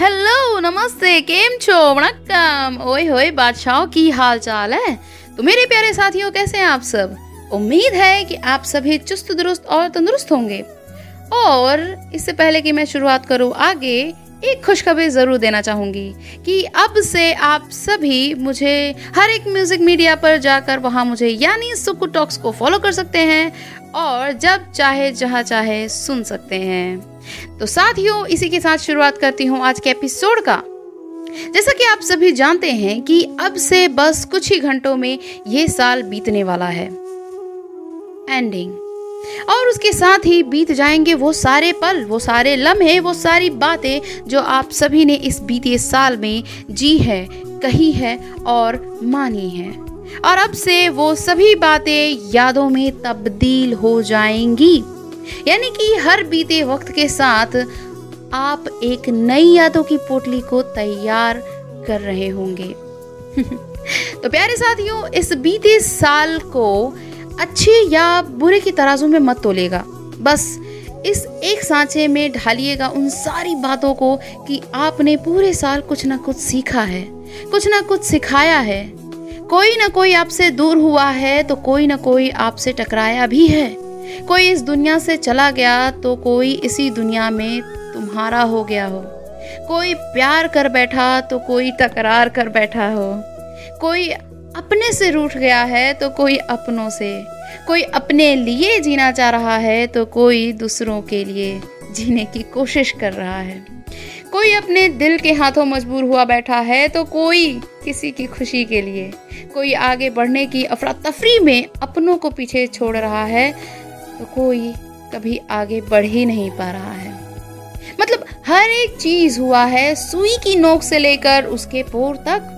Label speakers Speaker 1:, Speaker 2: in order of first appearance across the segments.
Speaker 1: Hello नमस्ते, केम छो, वणक्कम। ओए होए, बादशाहों की हाल चाल है? तो मेरे प्यारे साथियों, कैसे हैं आप सब? उम्मीद है कि आप सभी चुस्त दुरुस्त और तंदुरुस्त होंगे। और इससे पहले कि मैं शुरुआत करूँ, आगे एक खुशखबरी ज़रूर देना चाहूँगी कि अब से आप सभी मुझे हर एक म्यूज़िक मीडिया पर जाकर वहाँ मुझे यानी सुकू टॉक्स को फॉलो कर सकते हैं। और जब चाहे जहाँ चाहे सुन सकते हैं। तो साथियों, इसी के साथ शुरुआत करती हूँ आज के एपिसोड का। जैसा कि आप सभी जानते हैं कि अब से बस कुछ ही घंटों में ये साल बीतने वाला है। एंडिंग और उसके साथ ही बीत जाएँगे वो सारे पल, वो सारे लम्हे, वो सारी बातें जो आप सभी ने इस बीते साल में जी है, कही है और मानी है। और अब से वो सभी बातें यादों में तब्दील हो जाएँगी। यानी कि हर बीते वक्त के साथ आप एक नई यादों की पोटली को तैयार कर रहे होंगे। तो प्यारे साथियों, इस बीते साल को अच्छे या बुरे की तराजू में मत तोलेगा बस इस एक सांचे में ढालिएगा उन सारी बातों को कि आपने पूरे साल कुछ ना कुछ सीखा है, कुछ ना कुछ सिखाया है। कोई ना कोई आपसे दूर हुआ है तो कोई ना कोई आपसे टकराया भी है। कोई इस दुनिया से चला गया तो कोई इसी दुनिया में तुम्हारा हो गया हो। कोई प्यार कर बैठा तो कोई तकरार कर बैठा हो। कोई अपने से रूठ गया है तो कोई अपनों से। कोई अपने लिए जीना चाह रहा है तो कोई दूसरों के लिए जीने की कोशिश कर रहा है। कोई अपने दिल के हाथों मजबूर हुआ बैठा है तो कोई किसी की खुशी के लिए। कोई आगे बढ़ने की अफरा तफरी में अपनों को पीछे छोड़ रहा है तो कोई कभी आगे बढ़ ही नहीं पा रहा है। मतलब हर एक चीज़ हुआ है, सुई की नोक से लेकर उसके पोर तक।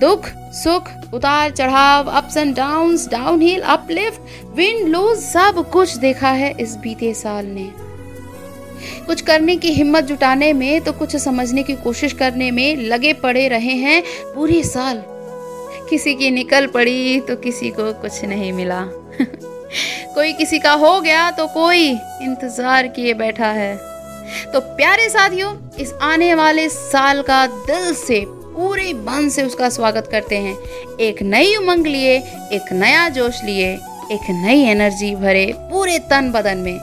Speaker 1: दुख, सुख, उतार चढ़ाव ups and down down hill uplift wind loose सब कुछ देखा है इस बीते साल ने। कुछ करने की हिम्मत जुटाने में तो कुछ समझने की कोशिश करने में लगे पड़े रहे हैं पूरे साल। किसी की निकल पड़ी तो किसी को कुछ नहीं मिला। कोई किसी का हो गया तो कोई इंतज़ार किए बैठा है। तो प्यारे साथियों, इस आने वाले साल का दिल से, पूरे मन से उसका स्वागत करते हैं। एक नई उमंग लिए, एक नया जोश लिए, एक नई एनर्जी भरे पूरे तन बदन में।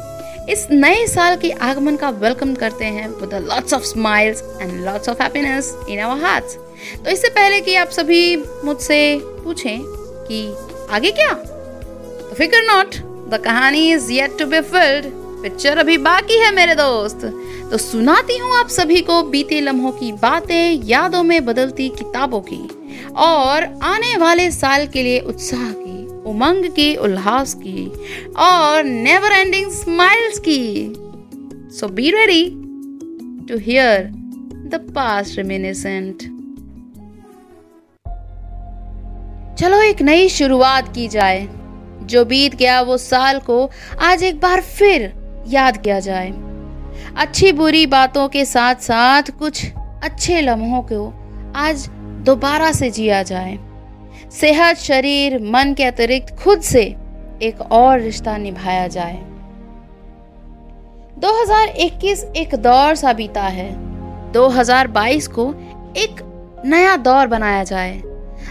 Speaker 1: इस नए साल के आगमन का वेलकम करते हैं with lots of smiles and lots of happiness in our hearts तो इससे पहले कि आप सभी मुझसे पूछें कि आगे क्या? तो फिकर नॉट द कहानी is yet to be filled picture अभी बाकी है मेरे दोस्त. तो सुनाती हूँ आप सभी को बीते लम्हों की बातें, यादों में बदलती किताबों की. और आने वाले साल के लिए उत्साह की उमंग की, उल्लास की और नेवर एंडिंग स्माइल्स की। So be ready to hear the past reminiscent चलो एक नई शुरुआत की जाए। जो बीत गया वो साल को आज एक बार फिर याद किया जाए। अच्छी बुरी बातों के साथ साथ कुछ अच्छे लम्हों को आज दोबारा से जिया जाए। सेहत, शरीर, मन के अतिरिक्त खुद से एक और रिश्ता निभाया जाए। 2021 एक दौर सा बीता है। 2022 को एक नया दौर बनाया जाए।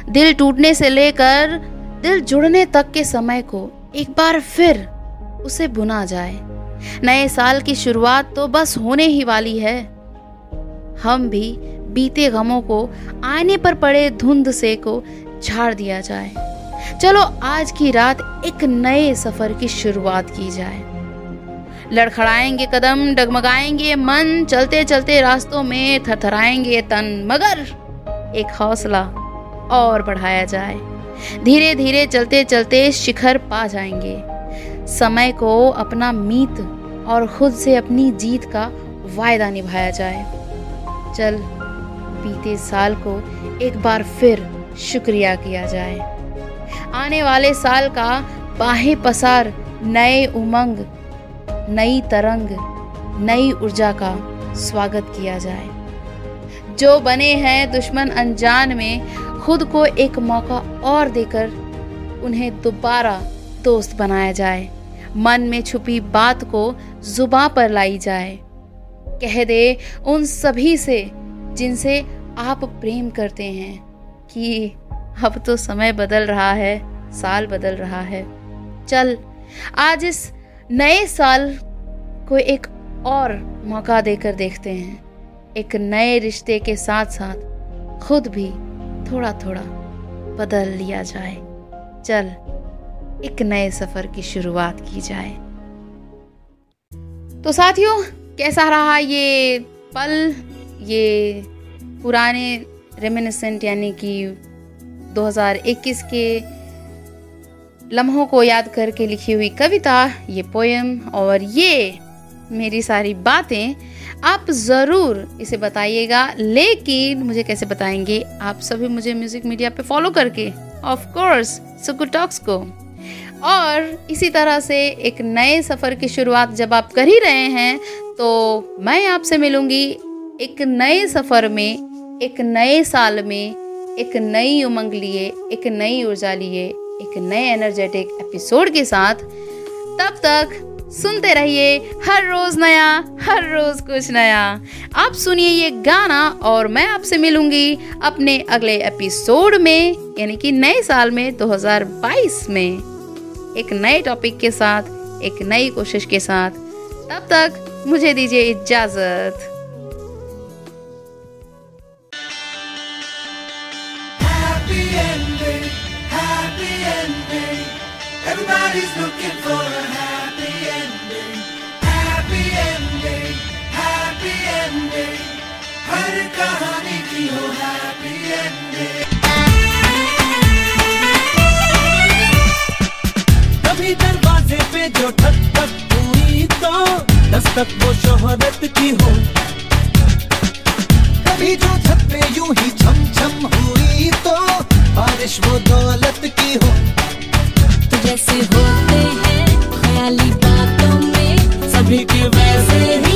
Speaker 1: दिल टूटने से लेकर दिल जुड़ने तक के समय को एक बार फिर उसे बुना जाए। नए साल की शुरुआत तो बस होने ही वाली है। हम भी बीते गमों को आने पर पड़े धुंध से को झाड़ दिया जाए। चलो, आज की रात एक नए सफ़र की शुरुआत की जाए। लड़खड़ाएँगे कदम, डगमगाएँगे मन चलते चलते रास्तों में थरथराएँगे तन, मगर एक हौसला और बढ़ाया जाए। धीरे धीरे चलते चलते शिखर पा जाएँगे। समय को अपना मीत और खुद से अपनी जीत का वायदा निभाया जाए। चल बीते साल को एक बार फिर शुक्रिया किया जाए। आने वाले साल का बाहें पसार नए उमंग, नई तरंग, नई ऊर्जा का स्वागत किया जाए। जो बने हैं दुश्मन अनजान में, खुद को एक मौका और देकर उन्हें दोबारा दोस्त बनाया जाए। मन में छुपी बात को जुबा पर लाई जाए। कह दे उन सभी से जिनसे आप प्रेम करते हैं कि अब तो समय बदल रहा है, साल बदल रहा है। चल, आज इस नए साल को एक और मौका देकर देखते हैं। एक नए रिश्ते के साथ साथ खुद भी थोड़ा थोड़ा बदल लिया जाए। चल, एक नए सफ़र की शुरुआत की जाए। तो साथियों, कैसा रहा ये पल? ये पुराने रेमिनिसेंट यानी कि 2021 के लम्हों को याद करके लिखी हुई कविता, ये पोएम और ये मेरी सारी बातें आप ज़रूर इसे बताइएगा। लेकिन मुझे कैसे बताएँगे? आप सभी मुझे म्यूज़िक मीडिया पे फॉलो करके ऑफ़ कोर्स सुकू टॉक्स को। और इसी तरह से एक नए सफ़र की शुरुआत जब आप कर ही रहे हैं तो मैं आपसे मिलूँगी। एक नए सफ़र में, एक नए साल में, एक नई उमंग लिए, एक नई ऊर्जा लिए, एक नए एनर्जेटिक एपिसोड के साथ तब तक सुनते रहिए हर रोज नया, हर रोज कुछ नया। आप सुनिए ये गाना और मैं आपसे मिलूँगी अपने अगले एपिसोड में, यानी कि नए साल में 2022 में। एक नए टॉपिक के साथ, एक नई कोशिश के साथ। तब तक मुझे दीजिए इजाज़त। Everybody's looking for a happy ending. Happy ending. Happy ending. हर कहानी की हो happy ending. कभी दरवाजे पे जो ठक ठक हुई तो दस्तक वो शोहरत की हो होते हैं ख्याली बातों में सभी के वैसे ही